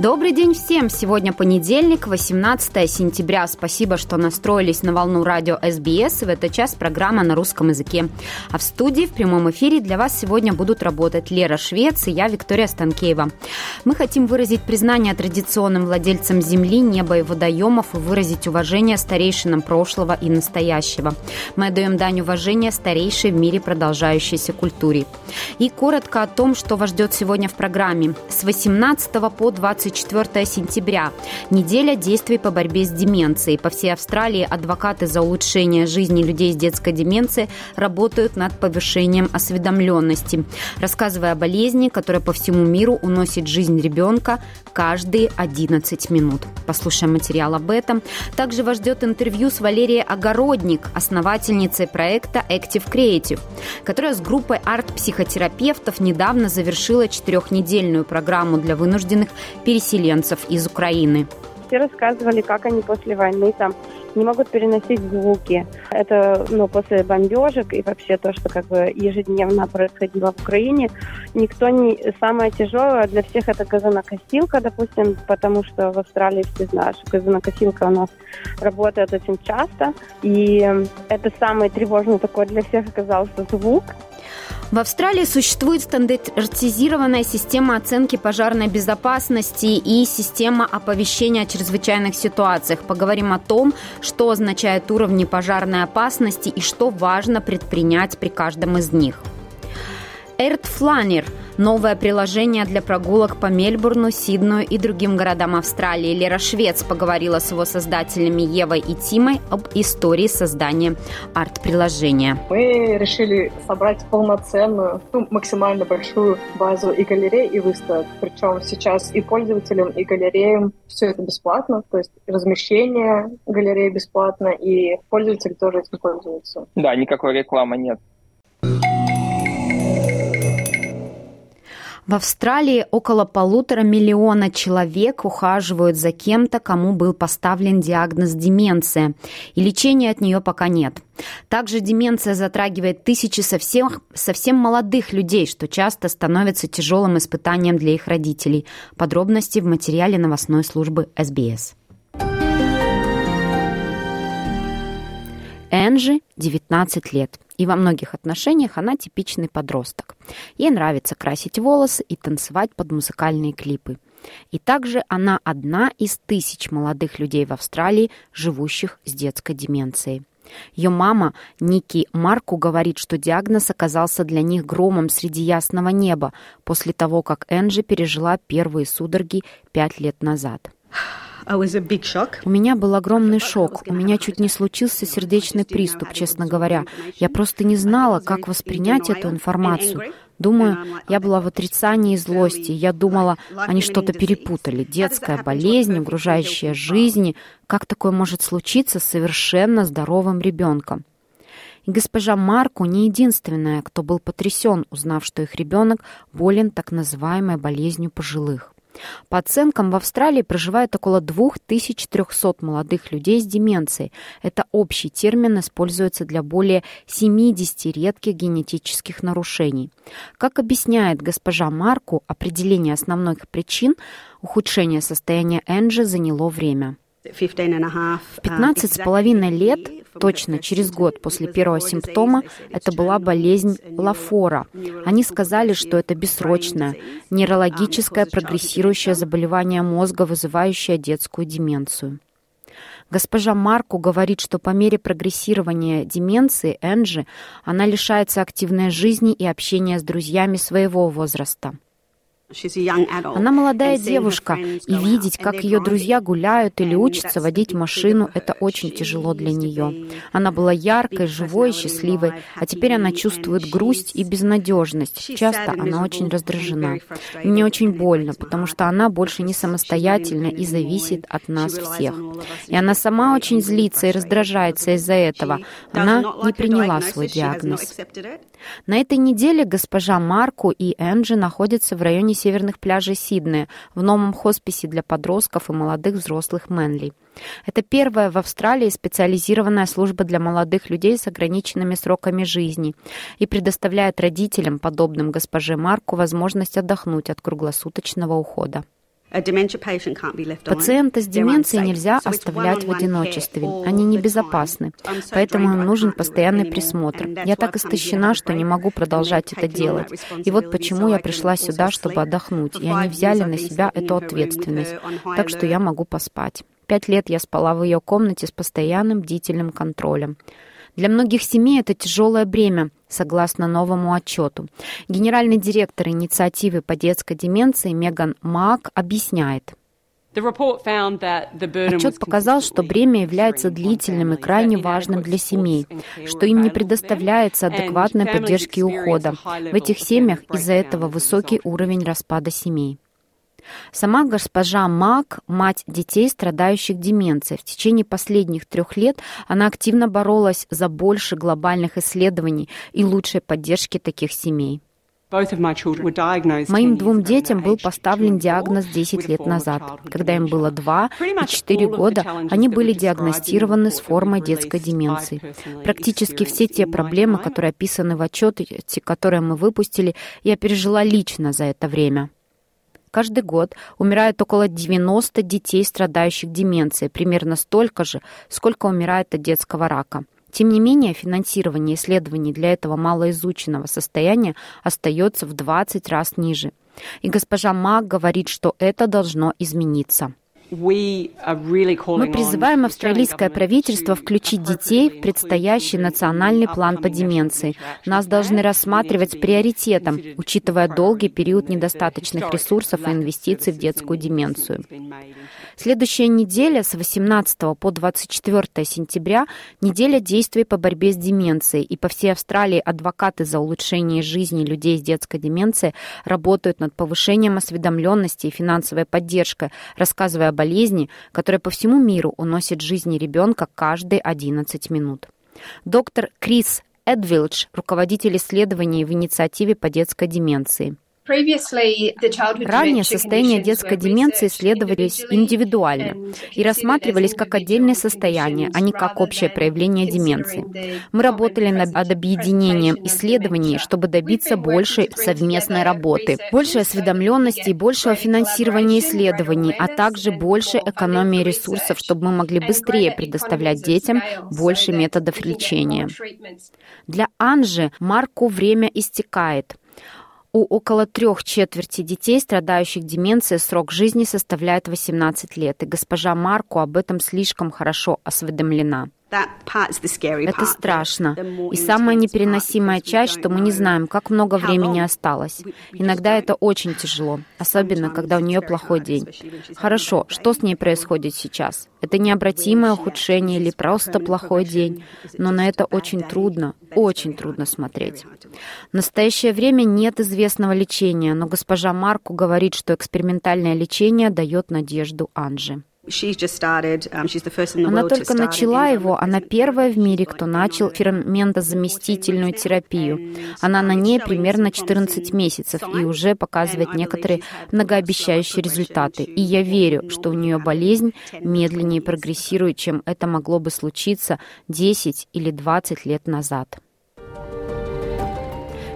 Добрый день всем! Сегодня понедельник, 18 сентября. Спасибо, что настроились на волну радио СБС. В этот час программа на русском языке. А в студии в прямом эфире для вас сегодня будут работать Лера Швец и я, Виктория Станкеева. Мы хотим выразить признание традиционным владельцам земли, неба и водоемов и выразить уважение старейшинам прошлого и настоящего. Мы отдаем дань уважения старейшей в мире продолжающейся культуре. И коротко о том, что вас ждет сегодня в программе. С 18 по 20 24 сентября. Неделя действий по борьбе с деменцией. По всей Австралии адвокаты за улучшение жизни людей с детской деменцией работают над повышением осведомленности, рассказывая о болезни, которая по всему миру уносит жизнь ребенка каждые 11 минут. Послушаем материал об этом. Также вас ждет интервью с Валерией Огородник, основательницей проекта Active Creative, которая с группой арт-психотерапевтов недавно завершила четырехнедельную программу для вынужденных переселенцев переселенцев из Украины. Все рассказывали, как они после войны там не могут переносить звуки. Это ну, после бомбежек и вообще то, что как бы ежедневно происходило в Украине. Никто не... Самое тяжелое для всех это газонокосилка, допустим, потому что в Австралии все знают, что газонокосилка у нас работает очень часто. И это самый тревожный такой для всех оказался звук. В Австралии существует стандартизированная система оценки пожарной безопасности и система оповещения о чрезвычайных ситуациях. Поговорим о том, что означают уровни пожарной опасности и что важно предпринять при каждом из них. Эртфланер – Новое приложение для прогулок по Мельбурну, Сиднею и другим городам Австралии. Лера Швец поговорила с его создателями Евой и Тимой об истории создания арт-приложения. Мы решили собрать полноценную, ну, максимально большую базу и галерей, и выставок. Причем сейчас и пользователям, и галереям все это бесплатно, то есть размещение галереи бесплатно, и пользователи тоже этим пользуются. Да, никакой рекламы нет. В Австралии около полутора миллиона человек ухаживают за кем-то, кому был поставлен диагноз деменция, и лечения от нее пока нет. Также деменция затрагивает тысячи совсем, совсем молодых людей, что часто становится тяжелым испытанием для их родителей. Подробности в материале новостной службы СБС. Энджи 19 лет, и во многих отношениях она типичный подросток. Ей нравится красить волосы и танцевать под музыкальные клипы. И также она одна из тысяч молодых людей в Австралии, живущих с детской деменцией. Ее мама Ники Марку говорит, что диагноз оказался для них громом среди ясного неба после того, как Энджи пережила первые судороги пять лет назад. У меня был огромный шок. У меня чуть не случился сердечный приступ, честно говоря. Я просто не знала, как воспринять эту информацию. Думаю, я была в отрицании и злости. Я думала, они что-то перепутали. Детская болезнь, угрожающая жизни. Как такое может случиться с совершенно здоровым ребенком? И госпожа Марку не единственная, кто был потрясен, узнав, что их ребенок болен так называемой болезнью пожилых. По оценкам, в Австралии проживает около 2300 молодых людей с деменцией. Это общий термин используется для более 70 редких генетических нарушений. Как объясняет госпожа Марку, определение основных причин ухудшения состояния Энджи заняло время. В 15 с половиной лет, точно через год после первого симптома, это была болезнь Лафора. Они сказали, что это бессрочное, нейрологическое прогрессирующее заболевание мозга, вызывающее детскую деменцию. Госпожа Марку говорит, что по мере прогрессирования деменции Энджи она лишается активной жизни и общения с друзьями своего возраста. Она молодая девушка, и видеть, как ее друзья гуляют или учатся водить машину, это очень тяжело для нее. Она была яркой, живой, счастливой, а теперь она чувствует грусть и безнадежность. Часто она очень раздражена. мне очень больно, потому что она больше не самостоятельна и зависит от нас всех. И она сама очень злится и раздражается из-за этого. Она не приняла свой диагноз. На этой неделе госпожа Марку и Энджи находятся в районе северных пляжей Сиднея в новом хосписе для подростков и молодых взрослых Мэнли. Это первая в Австралии специализированная служба для молодых людей с ограниченными сроками жизни и предоставляет родителям, подобным госпоже Марку, возможность отдохнуть от круглосуточного ухода. Пациента с деменцией нельзя оставлять в одиночестве. Они небезопасны, поэтому им нужен постоянный присмотр. Я так истощена, что не могу продолжать это делать. И вот почему я пришла сюда, чтобы отдохнуть, и они взяли на себя эту ответственность, так что я могу поспать. Пять лет я спала в ее комнате с постоянным бдительным контролем. Для многих семей это тяжелое бремя, согласно новому отчету. Генеральный директор инициативы по детской деменции Меган Мак объясняет. Отчет показал, что бремя является длительным и крайне важным для семей, что им не предоставляется адекватной поддержки и ухода. В этих семьях из-за этого высокий уровень распада семей. Сама госпожа Мак – мать детей, страдающих деменцией. В течение последних трех лет она активно боролась за больше глобальных исследований и лучшей поддержки таких семей. Моим двум детям был поставлен диагноз 10 лет назад. Когда им было 2 и 4 года, они были диагностированы с формой детской деменции. Практически все те проблемы, которые описаны в отчете, которые мы выпустили, я пережила лично за это время. Каждый год умирает около 90 детей, страдающих деменцией, примерно столько же, сколько умирает от детского рака. Тем не менее, финансирование исследований для этого малоизученного состояния остается в 20 раз ниже. И госпожа Мак говорит, что это должно измениться. Мы призываем австралийское правительство включить детей в предстоящий национальный план по деменции. Нас должны рассматривать приоритетом, учитывая долгий период недостаточных ресурсов и инвестиций в детскую деменцию. Следующая неделя с 18 по 24 сентября – неделя действий по борьбе с деменцией. И по всей Австралии адвокаты за улучшение жизни людей с детской деменцией работают над повышением осведомленности и финансовой поддержкой, рассказывая болезни, которая по всему миру уносит жизни ребенка каждые 11 минут. Доктор Крис Эдвилдж, руководитель исследований в инициативе по детской деменции. Ранее состояния детской деменции исследовались индивидуально и рассматривались как отдельные состояния, а не как общее проявление деменции. Мы работали над объединением исследований, чтобы добиться большей совместной работы, большей осведомленности и большего финансирования исследований, а также большей экономии ресурсов, чтобы мы могли быстрее предоставлять детям больше методов лечения. Для Анжи Марку время истекает. У около трех четверти детей, страдающих деменцией, срок жизни составляет 18 лет, и госпожа Марку об этом слишком хорошо осведомлена. Это страшно. И самая непереносимая часть, что мы не знаем, как много времени осталось. Иногда это очень тяжело, особенно когда у нее плохой день. Хорошо, что с ней происходит сейчас? Это необратимое ухудшение или просто плохой день, но на это очень трудно, очень трудно смотреть. В настоящее время нет известного лечения, но госпожа Марку говорит, что экспериментальное лечение дает надежду Анже. Она только начала его, она первая в мире, кто начал ферментозаместительную терапию. Она на ней примерно 14 месяцев и уже показывает некоторые многообещающие результаты. И я верю, что у нее болезнь медленнее прогрессирует, чем это могло бы случиться 10 или 20 лет назад.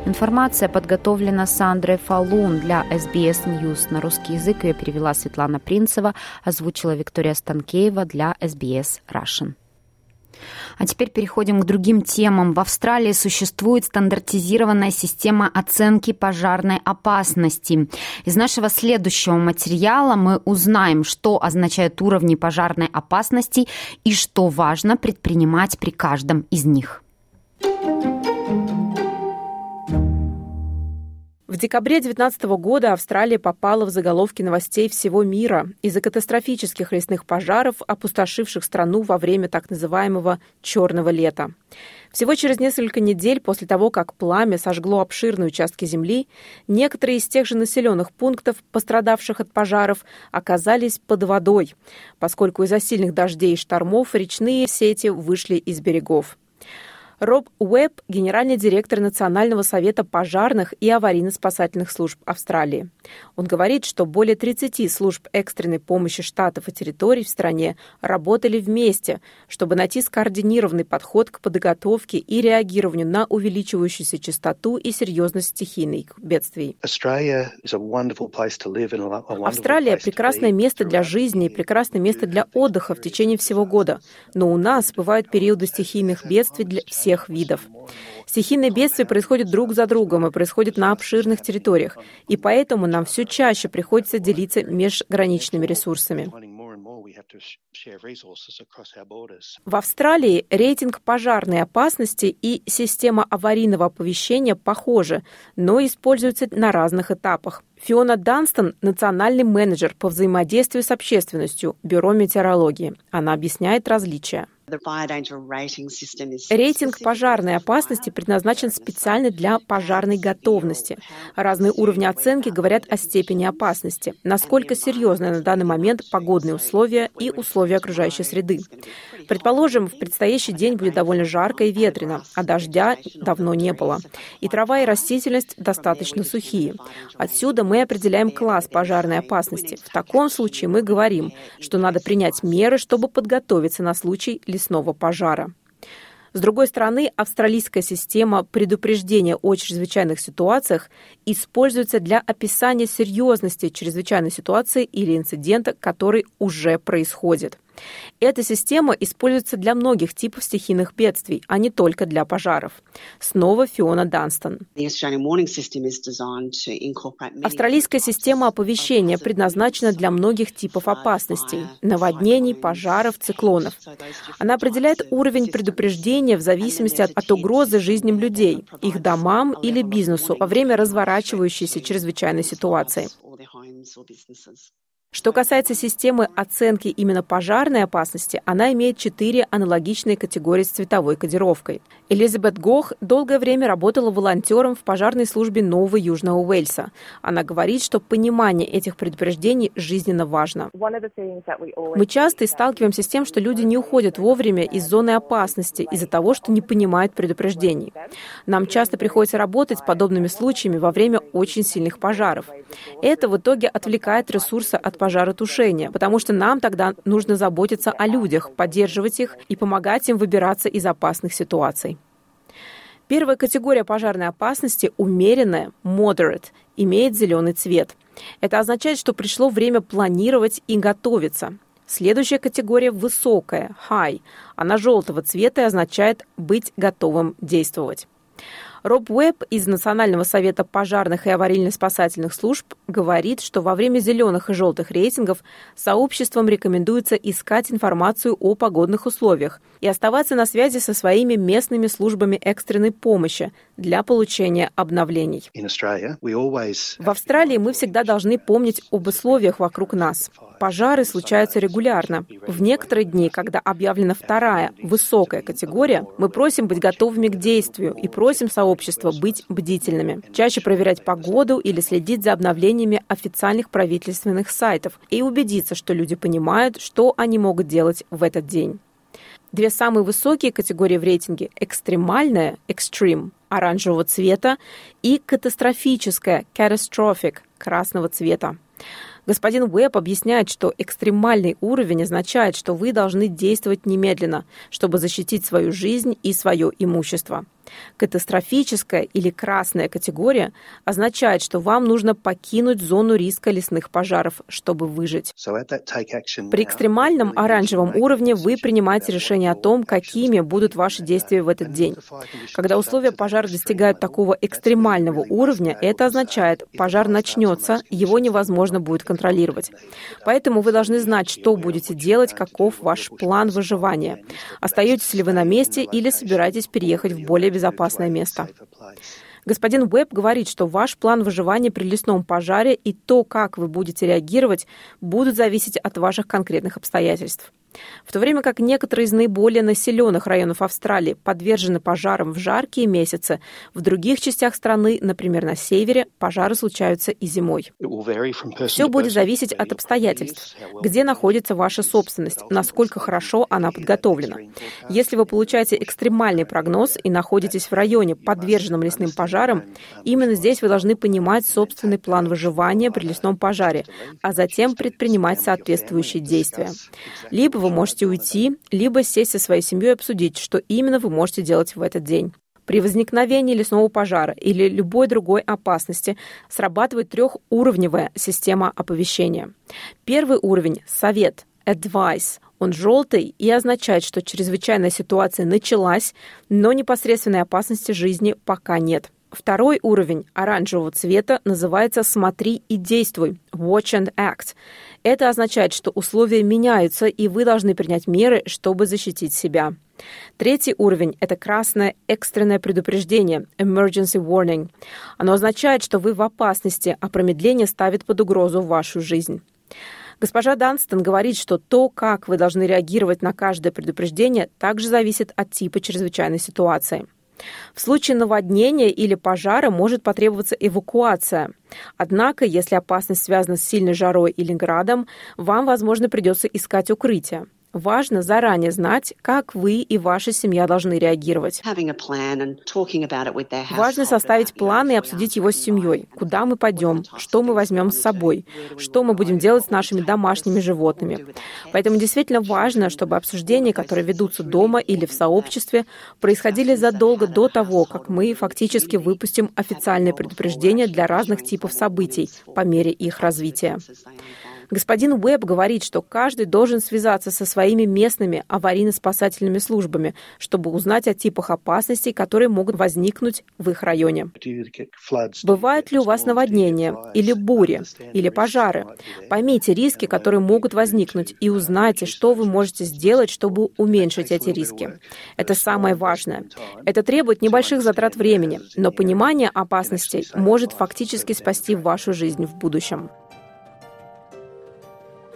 Информация подготовлена Сандрой Фалун для SBS News. На русский язык ее перевела Светлана Принцева, озвучила Виктория Станкеева для SBS Russian. А теперь переходим к другим темам. В Австралии существует стандартизированная система оценки пожарной опасности. Из нашего следующего материала мы узнаем, что означают уровни пожарной опасности и что важно предпринимать при каждом из них. В декабре 2019 года Австралия попала в заголовки новостей всего мира из-за катастрофических лесных пожаров, опустошивших страну во время так называемого «черного лета». Всего через несколько недель после того, как пламя сожгло обширные участки земли, некоторые из тех же населенных пунктов, пострадавших от пожаров, оказались под водой, поскольку из-за сильных дождей и штормов речные сети вышли из берегов. Роб Уэбб, генеральный директор Национального совета пожарных и аварийно-спасательных служб Австралии. Он говорит, что более 30 служб экстренной помощи штатов и территорий в стране работали вместе, чтобы найти скоординированный подход к подготовке и реагированию на увеличивающуюся частоту и серьезность стихийных бедствий. Австралия – прекрасное место для жизни и прекрасное место для отдыха в течение всего года, но у нас бывают периоды стихийных бедствий для всех всех видов. Стихийные бедствия происходят друг за другом и происходят на обширных территориях, и поэтому нам все чаще приходится делиться межграничными ресурсами. В Австралии рейтинг пожарной опасности и система аварийного оповещения похожи, но используются на разных этапах. Фиона Данстон – национальный менеджер по взаимодействию с общественностью Бюро метеорологии. Она объясняет различия. Рейтинг пожарной опасности предназначен специально для пожарной готовности. Разные уровни оценки говорят о степени опасности, насколько серьезны на данный момент погодные условия и условия окружающей среды. Предположим, в предстоящий день будет довольно жарко и ветрено, а дождя давно не было. И трава и растительность достаточно сухие. Отсюда мы определяем класс пожарной опасности. В таком случае мы говорим, что надо принять меры, чтобы подготовиться на случай лесного пожара. С другой стороны, австралийская система предупреждения о чрезвычайных ситуациях используется для описания серьезности чрезвычайной ситуации или инцидента, который уже происходит. Эта система используется для многих типов стихийных бедствий, а не только для пожаров. Снова Фиона Данстон. Австралийская система оповещения предназначена для многих типов опасностей – наводнений, пожаров, циклонов. Она определяет уровень предупреждения в зависимости от, от угрозы жизням людей, их домам или бизнесу во время разворачивающейся чрезвычайной ситуации. Что касается системы оценки именно пожарной опасности, она имеет четыре аналогичные категории с цветовой кодировкой. Элизабет Гох долгое время работала волонтером в пожарной службе Нового Южного Уэльса. Она говорит, что понимание этих предупреждений жизненно важно. Мы часто сталкиваемся с тем, что люди не уходят вовремя из зоны опасности из-за того, что не понимают предупреждений. Нам часто приходится работать с подобными случаями во время очень сильных пожаров. Это в итоге отвлекает ресурсы от пожаротушения, потому что нам тогда нужно заботиться о людях, поддерживать их и помогать им выбираться из опасных ситуаций. Первая категория пожарной опасности, умеренная, moderate, имеет зеленый цвет. Это означает, что пришло время планировать и готовиться. Следующая категория высокая, high. Она желтого цвета и означает быть готовым действовать. Роб Уэбб из Национального совета пожарных и аварийно-спасательных служб говорит, что во время зеленых и желтых рейтингов сообществам рекомендуется искать информацию о погодных условиях и оставаться на связи со своими местными службами экстренной помощи для получения обновлений. В Австралии мы всегда должны помнить об условиях вокруг нас. Пожары случаются регулярно. В некоторые дни, когда объявлена вторая, высокая категория, мы просим быть готовыми к действию и просим сообщества быть бдительными. Чаще проверять погоду или следить за обновлениями официальных правительственных сайтов и убедиться, что люди понимают, что они могут делать в этот день. Две самые высокие категории в рейтинге – экстремальная – extreme, оранжевого цвета, и катастрофическая – catastrophic, красного цвета. Господин Уэбб объясняет, что экстремальный уровень означает, что вы должны действовать немедленно, чтобы защитить свою жизнь и свое имущество. Катастрофическая или красная категория означает, что вам нужно покинуть зону риска лесных пожаров, чтобы выжить. При экстремальном оранжевом уровне вы принимаете решение о том, какими будут ваши действия в этот день. Когда условия пожара достигают такого экстремального уровня, это означает, пожар начнется, его невозможно будет контролировать. Поэтому вы должны знать, что будете делать, каков ваш план выживания. Остаетесь ли вы на месте или собираетесь переехать в более безопасное место. Господин Уэбб говорит, что ваш план выживания при лесном пожаре и то, как вы будете реагировать, будут зависеть от ваших конкретных обстоятельств. В то время как некоторые из наиболее населенных районов Австралии подвержены пожарам в жаркие месяцы, в других частях страны, например, на севере, пожары случаются и зимой. Все будет зависеть от обстоятельств, где находится ваша собственность, насколько хорошо она подготовлена. Если вы получаете экстремальный прогноз и находитесь в районе, подверженном лесным пожарам, именно здесь вы должны понимать собственный план выживания при лесном пожаре, а затем предпринимать соответствующие действия. Либо вы можете уйти, либо сесть со своей семьей и обсудить, что именно вы можете делать в этот день. При возникновении лесного пожара или любой другой опасности срабатывает трехуровневая система оповещения. Первый уровень – совет, advice. Он желтый и означает, что чрезвычайная ситуация началась, но непосредственной опасности жизни пока нет. Второй уровень оранжевого цвета называется «Смотри и действуй» – Watch and Act. Это означает, что условия меняются, и вы должны принять меры, чтобы защитить себя. Третий уровень – это красное экстренное предупреждение – emergency warning. Оно означает, что вы в опасности, а промедление ставит под угрозу вашу жизнь. Госпожа Данстон говорит, что то, как вы должны реагировать на каждое предупреждение, также зависит от типа чрезвычайной ситуации – в случае наводнения или пожара может потребоваться эвакуация. Однако, если опасность связана с сильной жарой или градом, вам, возможно, придется искать укрытие. Важно заранее знать, как вы и ваша семья должны реагировать. Важно составить план и обсудить его с семьей. Куда мы пойдем, что мы возьмем с собой, что мы будем делать с нашими домашними животными. Поэтому действительно важно, чтобы обсуждения, которые ведутся дома или в сообществе, происходили задолго до того, как мы фактически выпустим официальные предупреждения для разных типов событий по мере их развития. Господин Уэбб говорит, что каждый должен связаться со своими местными аварийно-спасательными службами, чтобы узнать о типах опасностей, которые могут возникнуть в их районе. Бывают ли у вас наводнения, или бури, или пожары? Поймите риски, которые могут возникнуть, и узнайте, что вы можете сделать, чтобы уменьшить эти риски. Это самое важное. Это требует небольших затрат времени, но понимание опасностей может фактически спасти вашу жизнь в будущем.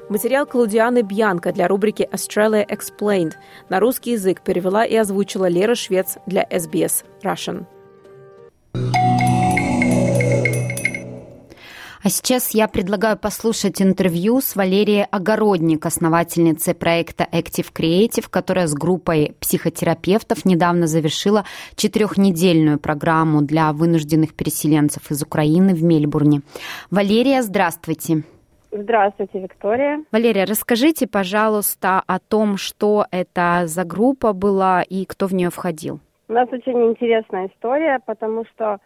Материал Клаудианы Бьянка для рубрики Australia Explained на русский язык перевела и озвучила Лера Швец для SBS Russian. А сейчас я предлагаю послушать интервью с Валерией Огородник, основательницей проекта Active Creative, которая с группой психотерапевтов недавно завершила четырехнедельную программу для вынужденных переселенцев из Украины в Мельбурне. Валерия, здравствуйте. Здравствуйте, Виктория. Валерия, расскажите, пожалуйста, о том, что это за группа была и кто в нее входил. У нас очень интересная история, потому что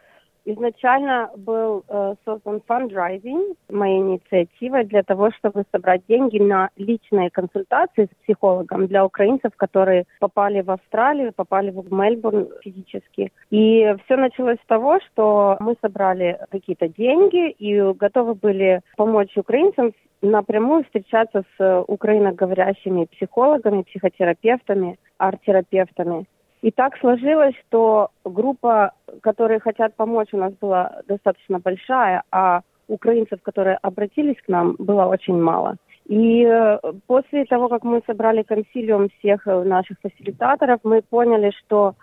Изначально был э, создан фандрайзинг, моей инициативой, для того, чтобы собрать деньги на личные консультации с психологом для украинцев, которые попали в Австралию, попали в Мельбурн физически. И все началось с того, что мы собрали какие-то деньги и готовы были помочь украинцам напрямую встречаться с украиноговорящими психологами, психотерапевтами, арт-терапевтами. И так сложилось, что группа, которые хотят помочь, у нас была достаточно большая, а украинцев, которые обратились к нам, было очень мало. И э, после того, как мы собрали консилиум всех э, наших фасилитаторов, мы поняли, что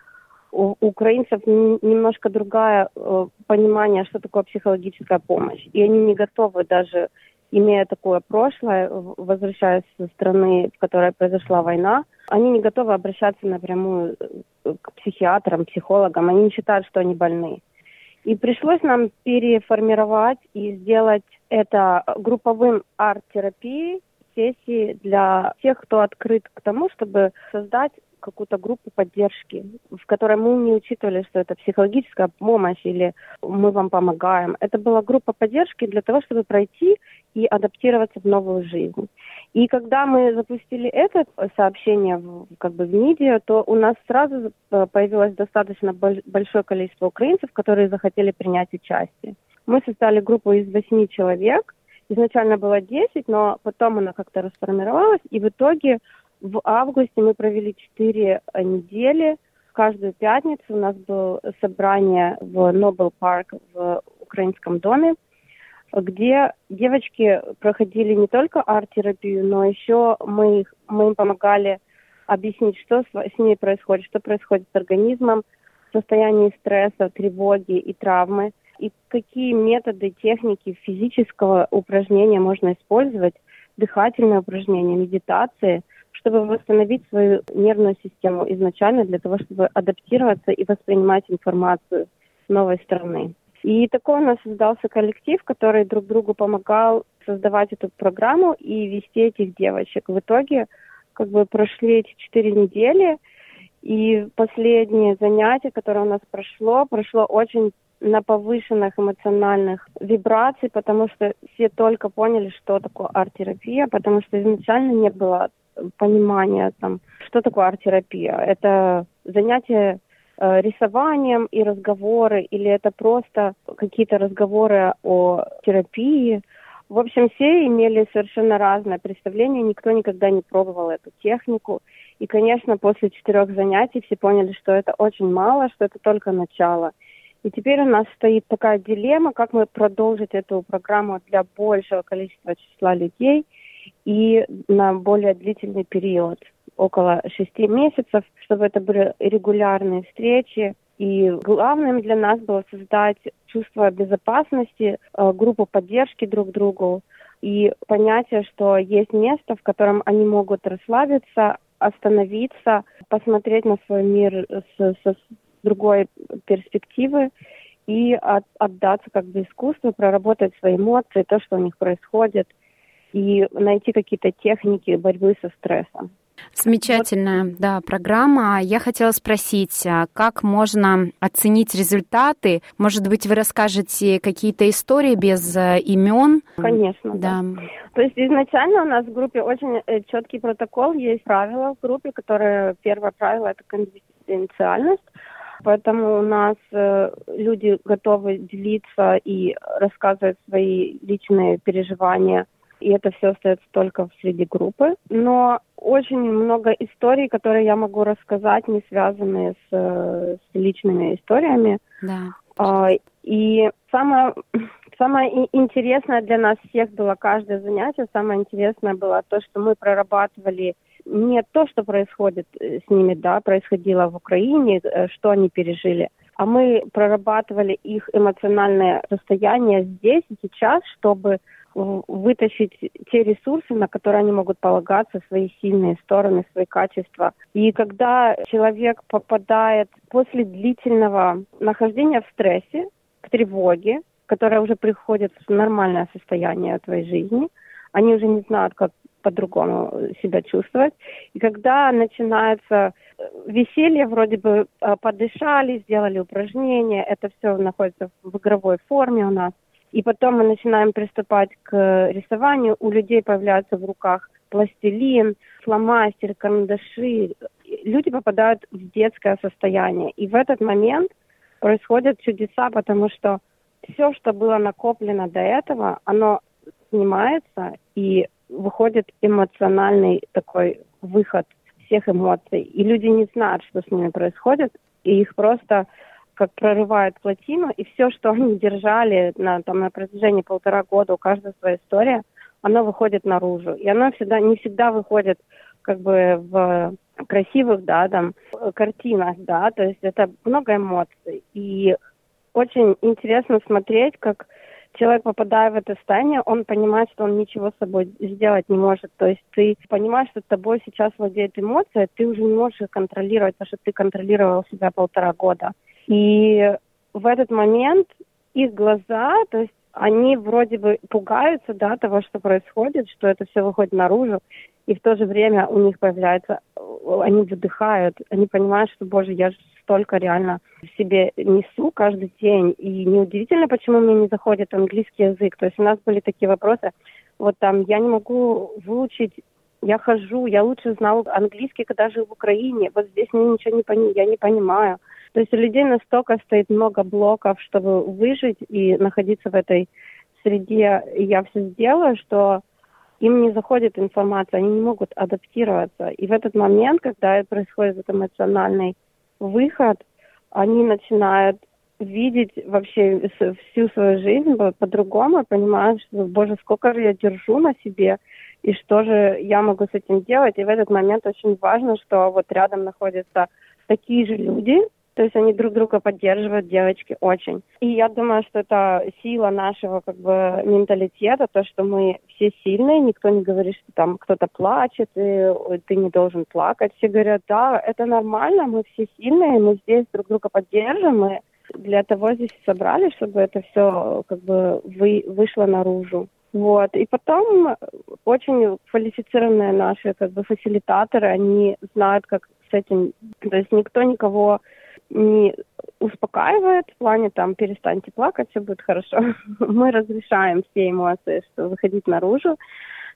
у украинцев немножко другое э, понимание, что такое психологическая помощь. И они не готовы даже имея такое прошлое, возвращаясь со страны, в которой произошла война, они не готовы обращаться напрямую э, к психиатрам, психологам, они не считают, что они больны. И пришлось нам переформировать и сделать это групповым арт-терапией, сессии для тех, кто открыт к тому, чтобы создать какую-то группу поддержки, в которой мы не учитывали, что это психологическая помощь или мы вам помогаем. Это была группа поддержки для того, чтобы пройти и адаптироваться в новую жизнь. И когда мы запустили это сообщение как бы в медиа, то у нас сразу э, появилось достаточно большое количество украинцев, которые захотели принять участие. Мы создали группу из восьми человек. Изначально было 10, но потом она как-то расформировалась, и в итоге в августе мы провели четыре недели. Каждую пятницу у нас было собрание в Нобел Парк в украинском доме, где девочки проходили не только арт-терапию, но еще мы, их, мы им помогали объяснить, что с, с ней происходит, что происходит с организмом в состоянии стресса, тревоги и травмы, и какие методы, техники физического упражнения можно использовать, дыхательные упражнения, медитации, чтобы восстановить свою нервную систему изначально для того, чтобы адаптироваться и воспринимать информацию новой стороны. И такой у нас создался коллектив, который друг другу помогал создавать эту программу и вести этих девочек. В итоге как бы прошли эти четыре недели, и последнее занятие, которое у нас прошло, прошло очень на повышенных эмоциональных вибраций, потому что все только поняли, что такое арт-терапия, потому что изначально не было понимания, там, что такое арт-терапия. Это занятие э, рисованием и разговоры, или это просто какие-то разговоры о терапии. В общем, все имели совершенно разное представление, никто никогда не пробовал эту технику. И, конечно, после четырех занятий все поняли, что это очень мало, что это только начало – и теперь у нас стоит такая дилемма, как мы продолжить эту программу для большего количества числа людей и на более длительный период, около шести месяцев, чтобы это были регулярные встречи. И главным для нас было создать чувство безопасности, э, группу поддержки друг другу и понятие, что есть место, в котором они могут расслабиться, остановиться, посмотреть на свой мир с, с, другой перспективы и от, отдаться как бы искусству, проработать свои эмоции, то, что у них происходит, и найти какие-то техники борьбы со стрессом. Замечательная, вот. да, программа. Я хотела спросить, а как можно оценить результаты? Может быть, вы расскажете какие-то истории без э, имен? Конечно. Да. да. То есть изначально у нас в группе очень э, четкий протокол, есть правила в группе, которые первое правило это конфиденциальность. Поэтому у нас э, люди готовы делиться и рассказывать свои личные переживания. И это все остается только среди группы. Но очень много историй, которые я могу рассказать, не связанные с, с личными историями. Да. А, и самое, самое интересное для нас всех было каждое занятие. Самое интересное было то, что мы прорабатывали не то, что происходит э, с ними, да, происходило в Украине, э, что они пережили, а мы прорабатывали их эмоциональное состояние здесь и сейчас, чтобы вытащить те ресурсы, на которые они могут полагаться, свои сильные стороны, свои качества. И когда человек попадает после длительного нахождения в стрессе, к тревоге, которая уже приходит в нормальное состояние твоей жизни, они уже не знают, как по-другому себя чувствовать. И когда начинается э, веселье, вроде бы э, подышали, сделали упражнения, это все находится в игровой форме у нас. И потом мы начинаем приступать к рисованию. У людей появляются в руках пластилин, фломастер, карандаши. Люди попадают в детское состояние. И в этот момент происходят чудеса, потому что все, что было накоплено до этого, оно снимается, и выходит эмоциональный такой выход всех эмоций. И люди не знают, что с ними происходит, и их просто как прорывают плотину, и все, что они держали на, там, на протяжении полтора года, у каждой своя история, оно выходит наружу. И оно всегда, не всегда выходит как бы в красивых, да, там, картинах, да, то есть это много эмоций. И очень интересно смотреть, как человек, попадая в это состояние, он понимает, что он ничего с собой сделать не может. То есть ты понимаешь, что тобой сейчас владеет эмоция, ты уже не можешь их контролировать, потому что ты контролировал себя полтора года. И в этот момент их глаза, то есть они вроде бы пугаются, да, того, что происходит, что это все выходит наружу, и в то же время у них появляется, они выдыхают, они понимают, что, боже, я же столько реально в себе несу каждый день. И неудивительно, почему мне не заходит английский язык. То есть у нас были такие вопросы, вот там, я не могу выучить я хожу, я лучше знал английский, когда жил в Украине. Вот здесь мне ничего не пони, я не понимаю. То есть у людей настолько стоит много блоков, чтобы выжить и находиться в этой среде. Я все сделаю, что им не заходит информация, они не могут адаптироваться. И в этот момент, когда происходит этот эмоциональный выход, они начинают видеть вообще всю свою жизнь по-другому, понимают, что, боже, сколько же я держу на себе, и что же я могу с этим делать. И в этот момент очень важно, что вот рядом находятся такие же люди, то есть они друг друга поддерживают, девочки, очень. И я думаю, что это сила нашего как бы менталитета, то, что мы все сильные, никто не говорит, что там кто-то плачет, и ты не должен плакать. Все говорят, да, это нормально, мы все сильные, мы здесь друг друга поддержим, мы для того здесь собрались, чтобы это все как бы вы, вышло наружу. Вот. И потом очень квалифицированные наши как бы фасилитаторы, они знают, как с этим, то есть никто никого не успокаивает в плане там перестаньте плакать, все будет хорошо. Мы разрешаем все эмоции, что выходить наружу.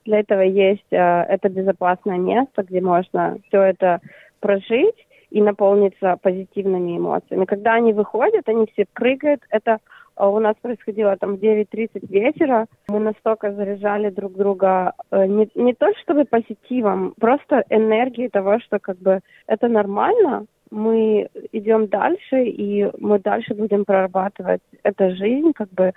Для этого есть э, это безопасное место, где можно все это прожить и наполниться позитивными эмоциями. Когда они выходят, они все прыгают. Это а, у нас происходило там в 9.30 вечера. Мы настолько заряжали друг друга э, не, не то чтобы позитивом, просто энергией того, что как бы это нормально, мы идем дальше, и мы дальше будем прорабатывать эту жизнь, как бы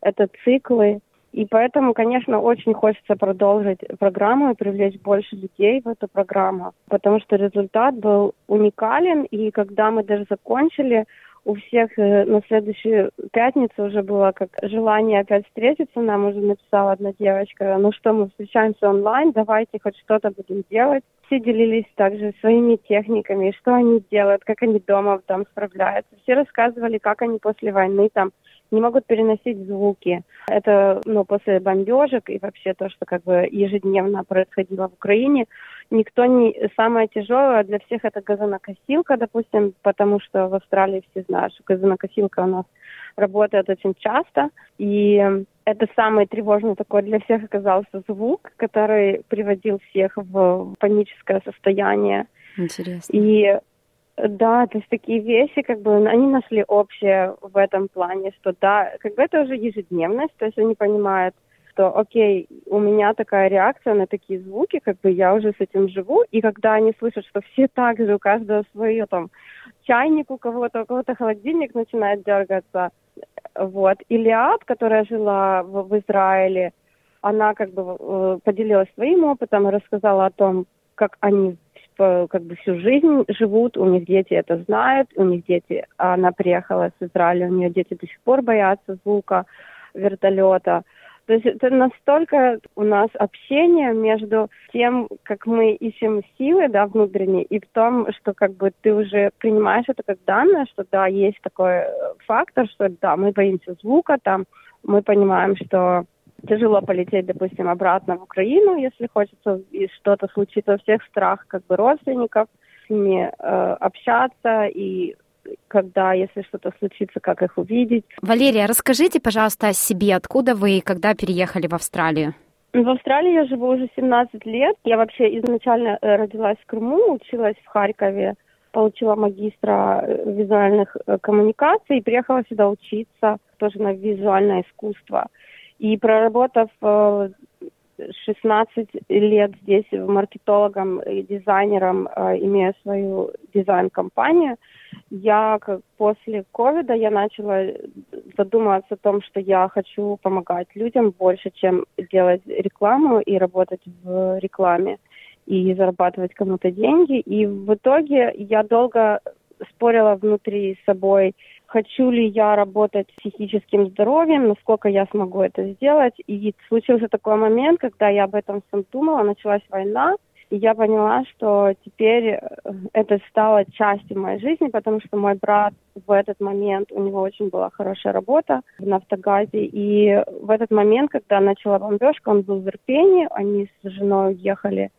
это циклы. И поэтому, конечно, очень хочется продолжить программу и привлечь больше людей в эту программу, потому что результат был уникален, и когда мы даже закончили, у всех э, на следующую пятницу уже было как желание опять встретиться. Нам уже написала одна девочка, ну что, мы встречаемся онлайн, давайте хоть что-то будем делать. Все делились также своими техниками, что они делают, как они дома там справляются. Все рассказывали, как они после войны там не могут переносить звуки. Это ну, после бомбежек и вообще то, что как бы ежедневно происходило в Украине. Никто не... Самое тяжелое для всех это газонокосилка, допустим, потому что в Австралии все знают, что газонокосилка у нас работает очень часто. И это самый тревожный такой для всех оказался звук, который приводил всех в паническое состояние. Интересно. И да, то есть такие вещи, как бы, они нашли общее в этом плане, что да, как бы это уже ежедневность, то есть они понимают, что, окей, у меня такая реакция на такие звуки, как бы я уже с этим живу, и когда они слышат, что все так же, у каждого свое, там, чайник у кого-то, у кого-то холодильник начинает дергаться, вот. Илиад, которая жила в, в Израиле, она как бы э, поделилась своим опытом и рассказала о том, как они как бы всю жизнь живут, у них дети это знают, у них дети, она приехала с Израиля, у нее дети до сих пор боятся звука вертолета. То есть это настолько у нас общение между тем, как мы ищем силы, да, внутренние, и в том, что как бы ты уже принимаешь это как данное, что да, есть такой э, фактор, что да, мы боимся звука, там мы понимаем, что тяжело полететь, допустим, обратно в Украину, если хочется и что-то случится. У всех страх как бы родственников с ними э, общаться и когда, если что-то случится, как их увидеть. Валерия, расскажите, пожалуйста, о себе. Откуда вы и когда переехали в Австралию? В Австралии я живу уже 17 лет. Я вообще изначально э, родилась в Крыму, училась в Харькове, получила магистра э, визуальных э, коммуникаций и приехала сюда учиться тоже на визуальное искусство. И проработав 16 э, лет здесь маркетологом и дизайнером, э, имея свою дизайн-компанию, я после ковида я начала задумываться о том, что я хочу помогать людям больше, чем делать рекламу и работать в рекламе и зарабатывать кому-то деньги. И в итоге я долго спорила внутри собой, хочу ли я работать с психическим здоровьем, насколько я смогу это сделать. И случился такой момент, когда я об этом всем думала, началась война, и я поняла, что теперь э, это стало частью моей жизни, потому что мой брат в этот момент, у него очень была хорошая работа в Нафтогазе, и в этот момент, когда начала бомбежка, он был в Ирпене, они с женой уехали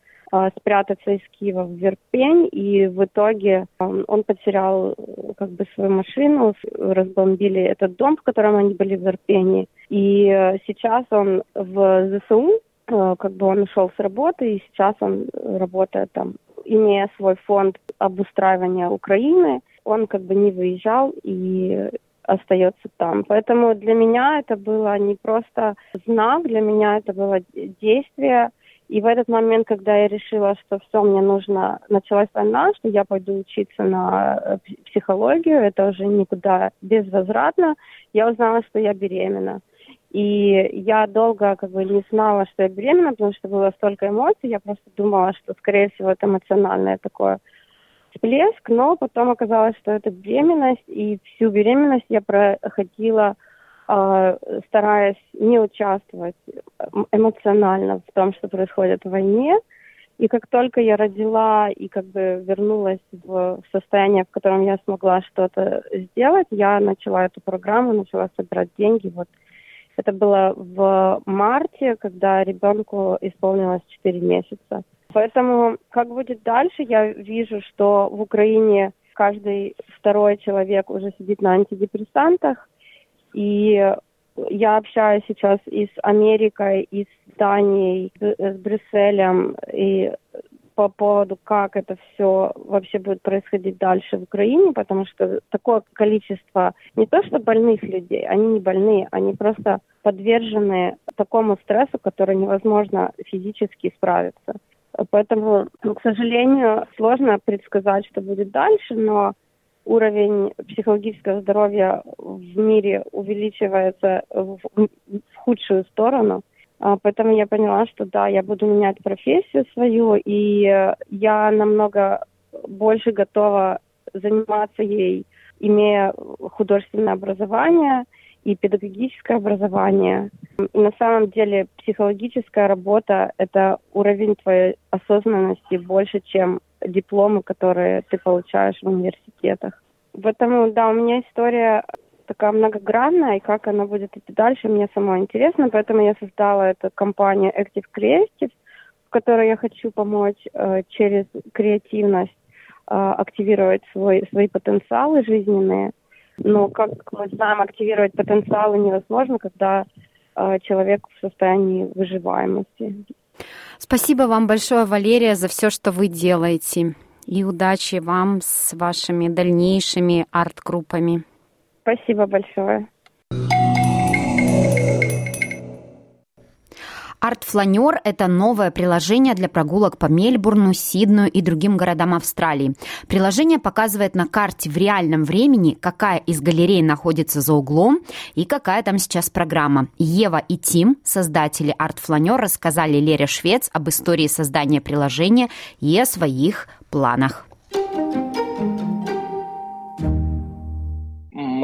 спрятаться из Киева в Верпень, и в итоге он потерял как бы свою машину, разбомбили этот дом, в котором они были в Верпене, и э, сейчас он в ЗСУ, э, как бы он ушел с работы, и сейчас он работает там, имея свой фонд обустраивания Украины, он как бы не выезжал и остается там. Поэтому для меня это было не просто знак, для меня это было действие, И в этот момент, когда я решила, что все, мне нужно, началась война, что я пойду учиться на э, психологию, это уже никуда безвозвратно, я узнала, что я беременна. И я долго как бы не знала, что я беременна, потому что было столько эмоций, я просто думала, что, скорее всего, это эмоциональное такое всплеск, но потом оказалось, что это беременность, и всю беременность я проходила стараясь не участвовать эмоционально в том, что происходит в войне. И как только я родила и как бы вернулась в состояние, в котором я смогла что-то сделать, я начала эту программу, начала собирать деньги. Вот это было в марте, когда ребенку исполнилось 4 месяца. Поэтому как будет дальше, я вижу, что в Украине каждый второй человек уже сидит на антидепрессантах, и я общаюсь сейчас и с Америкой, и с Данией, с Брюсселем, и по поводу, как это все вообще будет происходить дальше в Украине, потому что такое количество не то что больных людей, они не больные, они просто подвержены такому стрессу, который невозможно физически справиться. Поэтому, ну, к сожалению, сложно предсказать, что будет дальше, но уровень психологического здоровья в мире увеличивается в, в худшую сторону. А, поэтому я поняла, что да, я буду менять профессию свою, и я намного больше готова заниматься ей, имея художественное образование и педагогическое образование. И на самом деле психологическая работа – это уровень твоей осознанности больше, чем дипломы, которые ты получаешь в университетах. Поэтому, да, у меня история такая многогранная, и как она будет идти дальше, мне самой интересно, поэтому я создала эту компанию Active Creative, в которой я хочу помочь э, через креативность э, активировать свой, свои потенциалы жизненные. Но, как мы знаем, активировать потенциалы невозможно, когда э, человек в состоянии выживаемости. Спасибо вам большое, Валерия, за все, что вы делаете. И удачи вам с вашими дальнейшими арт-группами. Спасибо большое. Артфланер – это новое приложение для прогулок по Мельбурну, Сиднею и другим городам Австралии. Приложение показывает на карте в реальном времени, какая из галерей находится за углом и какая там сейчас программа. Ева и Тим, создатели Артфланер, рассказали Лере Швец об истории создания приложения и о своих планах.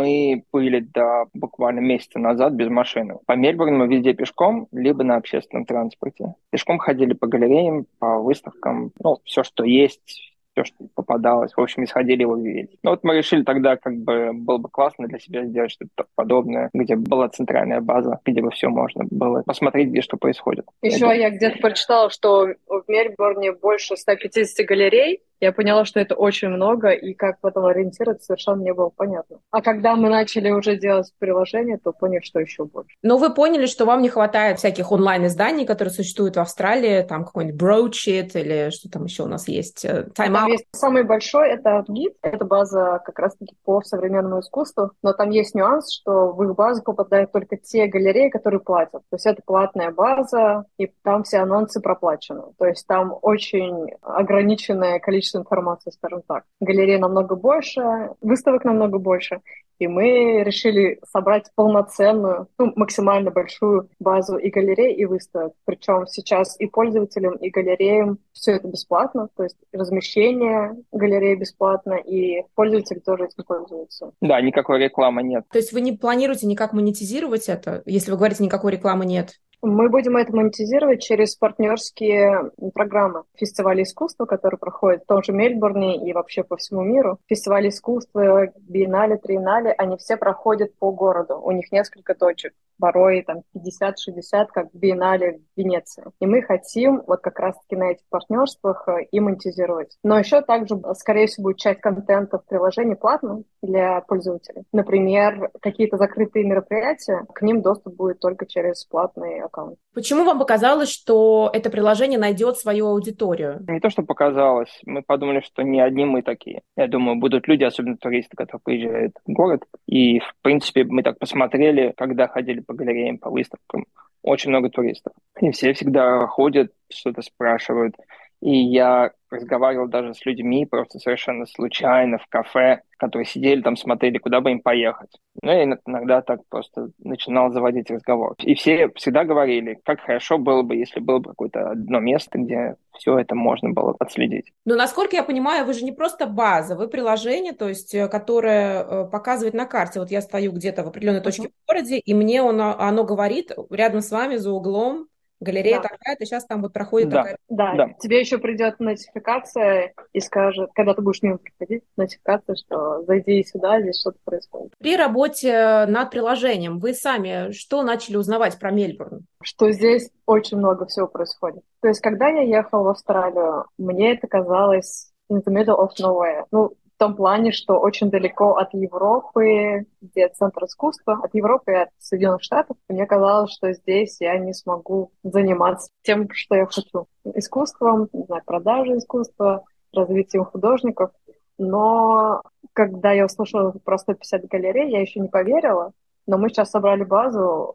Мы были до буквально месяца назад без машины. По Мельбурну мы везде пешком, либо на общественном транспорте. Пешком ходили по галереям, по выставкам, ну, все, что есть, все, что попадалось. В общем, исходили его видеть. Ну вот мы решили тогда, как бы было бы классно для себя сделать что-то подобное, где была центральная база, где бы все можно было посмотреть, где что происходит. Еще я, я где-то прочитала, что в Мельбурне больше 150 галерей, я поняла, что это очень много, и как потом ориентироваться совершенно не было понятно. А когда мы начали уже делать приложение, то поняли, что еще больше. Но вы поняли, что вам не хватает всяких онлайн-изданий, которые существуют в Австралии, там какой-нибудь Broadsheet или что там еще у нас есть? Э, Time Out. Есть самый большой — это GIT, это база как раз-таки по современному искусству, но там есть нюанс, что в их базу попадают только те галереи, которые платят. То есть это платная база, и там все анонсы проплачены. То есть там очень ограниченное количество количество информации, скажем так. Галерей намного больше, выставок намного больше. И мы решили собрать полноценную, ну, максимально большую базу и галерей, и выставок. Причем сейчас и пользователям, и галереям все это бесплатно. То есть размещение галереи бесплатно, и пользователи тоже этим пользуются. Да, никакой рекламы нет. То есть вы не планируете никак монетизировать это, если вы говорите, никакой рекламы нет? Мы будем это монетизировать через партнерские программы фестиваля искусства, которые проходят в том же Мельбурне и вообще по всему миру. Фестивали искусства, биеннале, триеннале, они все проходят по городу. У них несколько точек порой там 50-60, как в Биеннале в Венеции. И мы хотим вот как раз-таки на этих партнерствах э, и монетизировать. Но еще также, скорее всего, будет часть контента в приложении платным для пользователей. Например, какие-то закрытые мероприятия, к ним доступ будет только через платный аккаунт. Почему вам показалось, что это приложение найдет свою аудиторию? Не то, что показалось. Мы подумали, что не одни мы такие. Я думаю, будут люди, особенно туристы, которые приезжают в город. И, в принципе, мы так посмотрели, когда ходили по галереям, по выставкам, очень много туристов. И все всегда ходят, что-то спрашивают. И я разговаривал даже с людьми просто совершенно случайно в кафе, которые сидели там, смотрели, куда бы им поехать. Ну, я иногда так просто начинал заводить разговор. И все всегда говорили, как хорошо было бы, если было бы какое-то одно место, где все это можно было отследить. Но, насколько я понимаю, вы же не просто база, вы приложение, то есть, э, которое э, показывает на карте. Вот я стою где-то в определенной точке uh-huh. в городе, и мне оно, оно говорит рядом с вами за углом, галерея да. такая-то, сейчас там вот проходит да. такая... Да. да, тебе еще придет нотификация и скажет, когда ты будешь мимо приходить, нотификация, что зайди сюда, здесь что-то происходит. При работе над приложением вы сами что начали узнавать про Мельбурн? Что здесь очень много всего происходит. То есть, когда я ехала в Австралию, мне это казалось in the middle of nowhere. Ну, том плане, что очень далеко от Европы, где центр искусства, от Европы и от Соединенных Штатов, мне казалось, что здесь я не смогу заниматься тем, что я хочу. Искусством, не знаю, продажей искусства, развитием художников. Но когда я услышала про 150 галерей, я еще не поверила. Но мы сейчас собрали базу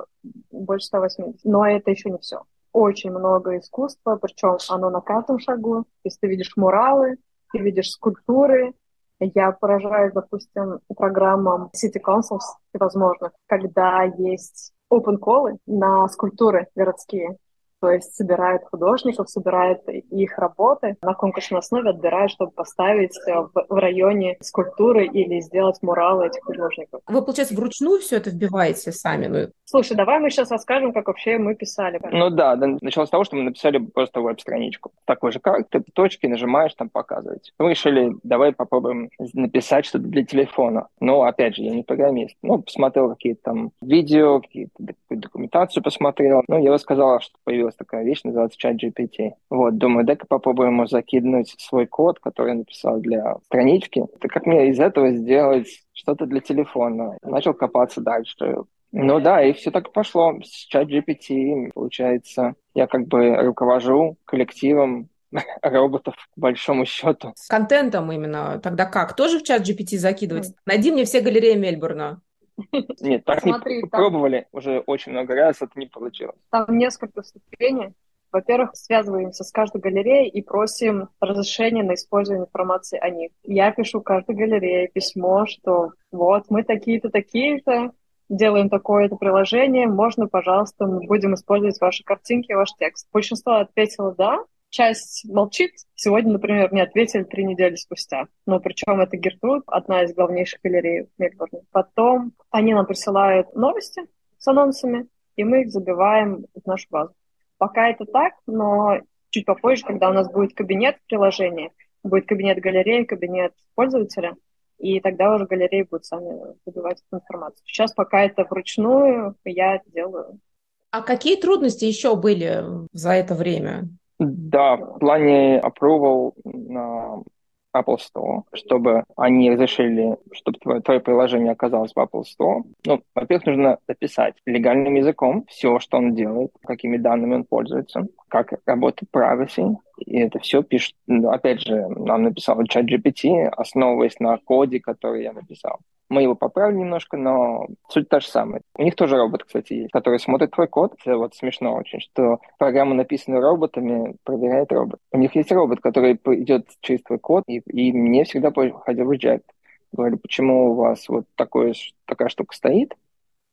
больше 180. Но это еще не все. Очень много искусства, причем оно на каждом шагу. Есть ты видишь муралы, ты видишь скульптуры, я поражаюсь, допустим, программам City Councils всевозможных, когда есть open колы на скульптуры городские то есть собирает художников, собирает их работы, на конкурсной основе отбирает, чтобы поставить э, в, в районе скульптуры или сделать муралы этих художников. Вы, получается, вручную все это вбиваете сами? Ну... Слушай, давай мы сейчас расскажем, как вообще мы писали. Ну да, началось с того, что мы написали просто веб-страничку. Такой же как ты точки нажимаешь, там показывать. Мы решили, давай попробуем написать что-то для телефона. Но, опять же, я не программист. Ну, посмотрел какие-то там видео, какие-то документацию посмотрел. Ну, я рассказал, что появилось появилась такая вещь, называется чат GPT. Вот, думаю, дай-ка попробуем ему закинуть свой код, который я написал для странички. Так как мне из этого сделать что-то для телефона? Начал копаться дальше. Ну да, и все так пошло. С чат GPT, получается, я как бы руковожу коллективом роботов, к большому счету. С контентом именно. Тогда как? Тоже в чат GPT закидывать? Найди мне все галереи Мельбурна. Нет, так Смотри, не там... пробовали уже очень много раз, это не получилось. Там несколько ступеней. Во-первых, связываемся с каждой галереей и просим разрешения на использование информации о них. Я пишу каждой галерее письмо, что вот мы такие-то, такие-то, делаем такое-то приложение, можно, пожалуйста, мы будем использовать ваши картинки, ваш текст. Большинство ответило «да», часть молчит. Сегодня, например, мне ответили три недели спустя. Но причем это Гертруд, одна из главнейших галерей в Мельбурне. Потом они нам присылают новости с анонсами, и мы их забиваем в нашу базу. Пока это так, но чуть попозже, когда у нас будет кабинет приложения, будет кабинет галереи, кабинет пользователя, и тогда уже галереи будут сами забивать эту информацию. Сейчас пока это вручную, я это делаю. А какие трудности еще были за это время? Да, в плане approval на Apple Store, чтобы они разрешили, чтобы твое, твое приложение оказалось в Apple Store. Ну, во-первых, нужно написать легальным языком все, что он делает, какими данными он пользуется, как работает privacy, и это все пишет, ну, опять же, нам написал чат GPT, основываясь на коде, который я написал. Мы его поправили немножко, но суть та же самая. У них тоже робот, кстати, есть, который смотрит твой код. Это вот смешно очень, что программа, написанная роботами, проверяет робот. У них есть робот, который идет через твой код, и, и мне всегда приходил reject. Говорю, почему у вас вот такое, такая штука стоит,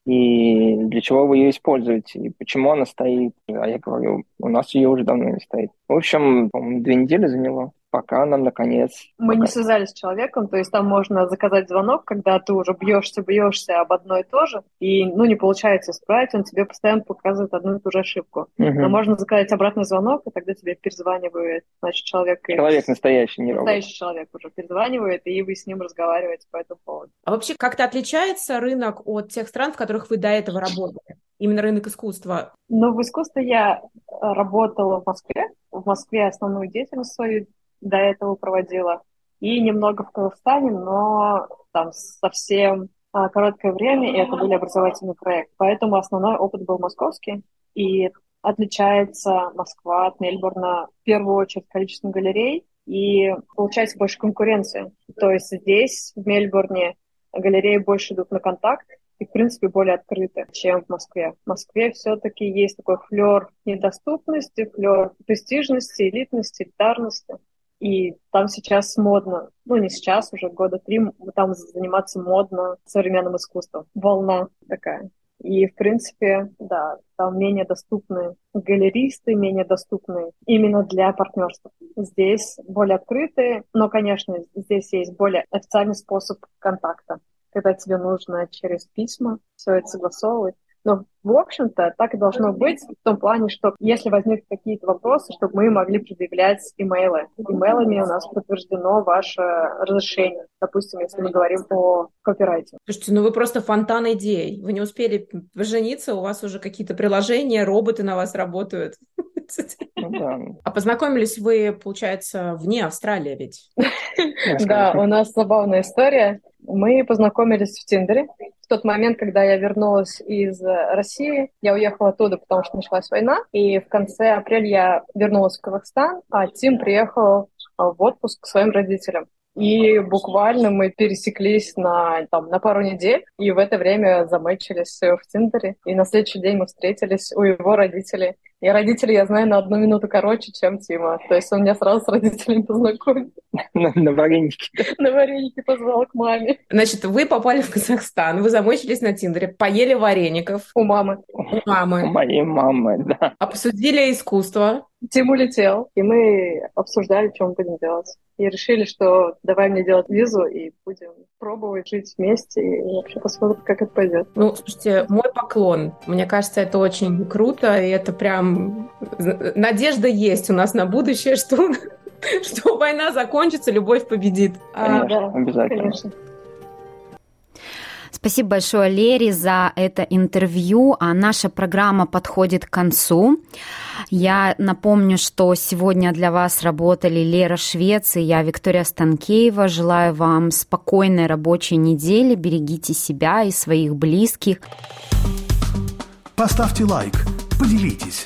и для чего вы ее используете, и почему она стоит. А я говорю, у нас ее уже давно не стоит. В общем, две недели заняло пока нам наконец... Мы не связались с человеком, то есть там можно заказать звонок, когда ты уже бьешься, бьешься об одно и то же, и ну не получается исправить, он тебе постоянно показывает одну и ту же ошибку. Угу. Но можно заказать обратный звонок, и тогда тебе перезванивает, значит, человек... Человек настоящий, не Настоящий робот. человек уже перезванивает, и вы с ним разговариваете по этому поводу. А вообще как-то отличается рынок от тех стран, в которых вы до этого работали? Именно рынок искусства? Ну, в искусстве я работала в Москве. В Москве основную деятельность свою до этого проводила, и немного в Казахстане, но там совсем а, короткое время, и это были образовательные проекты. Поэтому основной опыт был московский, и отличается Москва от Мельбурна в первую очередь количеством галерей, и получается больше конкуренции. То есть здесь, в Мельбурне, галереи больше идут на контакт, и, в принципе, более открыты, чем в Москве. В Москве все-таки есть такой флер недоступности, флер престижности, элитности, элитарности. И там сейчас модно, ну не сейчас, уже года три, там заниматься модно современным искусством. Волна такая. И, в принципе, да, там менее доступны галеристы, менее доступны именно для партнерства. Здесь более открытые, но, конечно, здесь есть более официальный способ контакта, когда тебе нужно через письма все это согласовывать. Но, в общем-то, так и должно быть в том плане, что если возникнут какие-то вопросы, чтобы мы могли предъявлять имейлы. Имейлами у нас подтверждено ваше разрешение. Допустим, если мы говорим о копирайте. Слушайте, ну вы просто фонтан идей. Вы не успели жениться, у вас уже какие-то приложения, роботы на вас работают. Ну а познакомились вы, получается, вне Австралии ведь? Да, у нас забавная история. Мы познакомились в Тиндере. В тот момент, когда я вернулась из России, я уехала оттуда, потому что началась война. И в конце апреля я вернулась в Казахстан, а Тим приехал в отпуск к своим родителям. И буквально мы пересеклись на, там, на пару недель, и в это время замечились в Тиндере. И на следующий день мы встретились у его родителей. И родителей я знаю на одну минуту короче, чем Тима. То есть он меня сразу с родителями познакомил. На, на вареники. На вареники позвал к маме. Значит, вы попали в Казахстан, вы замочились на Тиндере, поели вареников. У мамы. У мамы. У моей мамы, да. Обсудили искусство. Тим улетел, и мы обсуждали, что мы будем делать. И решили, что давай мне делать визу, и будем пробовать жить вместе, и вообще посмотрим, как это пойдет. Ну, слушайте, мой поклон. Мне кажется, это очень круто, и это прям... Надежда есть у нас на будущее, что, что война закончится, любовь победит. Конечно, а, да, обязательно. Конечно. Спасибо большое, Лере, за это интервью. А наша программа подходит к концу. Я напомню, что сегодня для вас работали Лера Швец и я, Виктория Станкеева. Желаю вам спокойной рабочей недели. Берегите себя и своих близких. Поставьте лайк, поделитесь,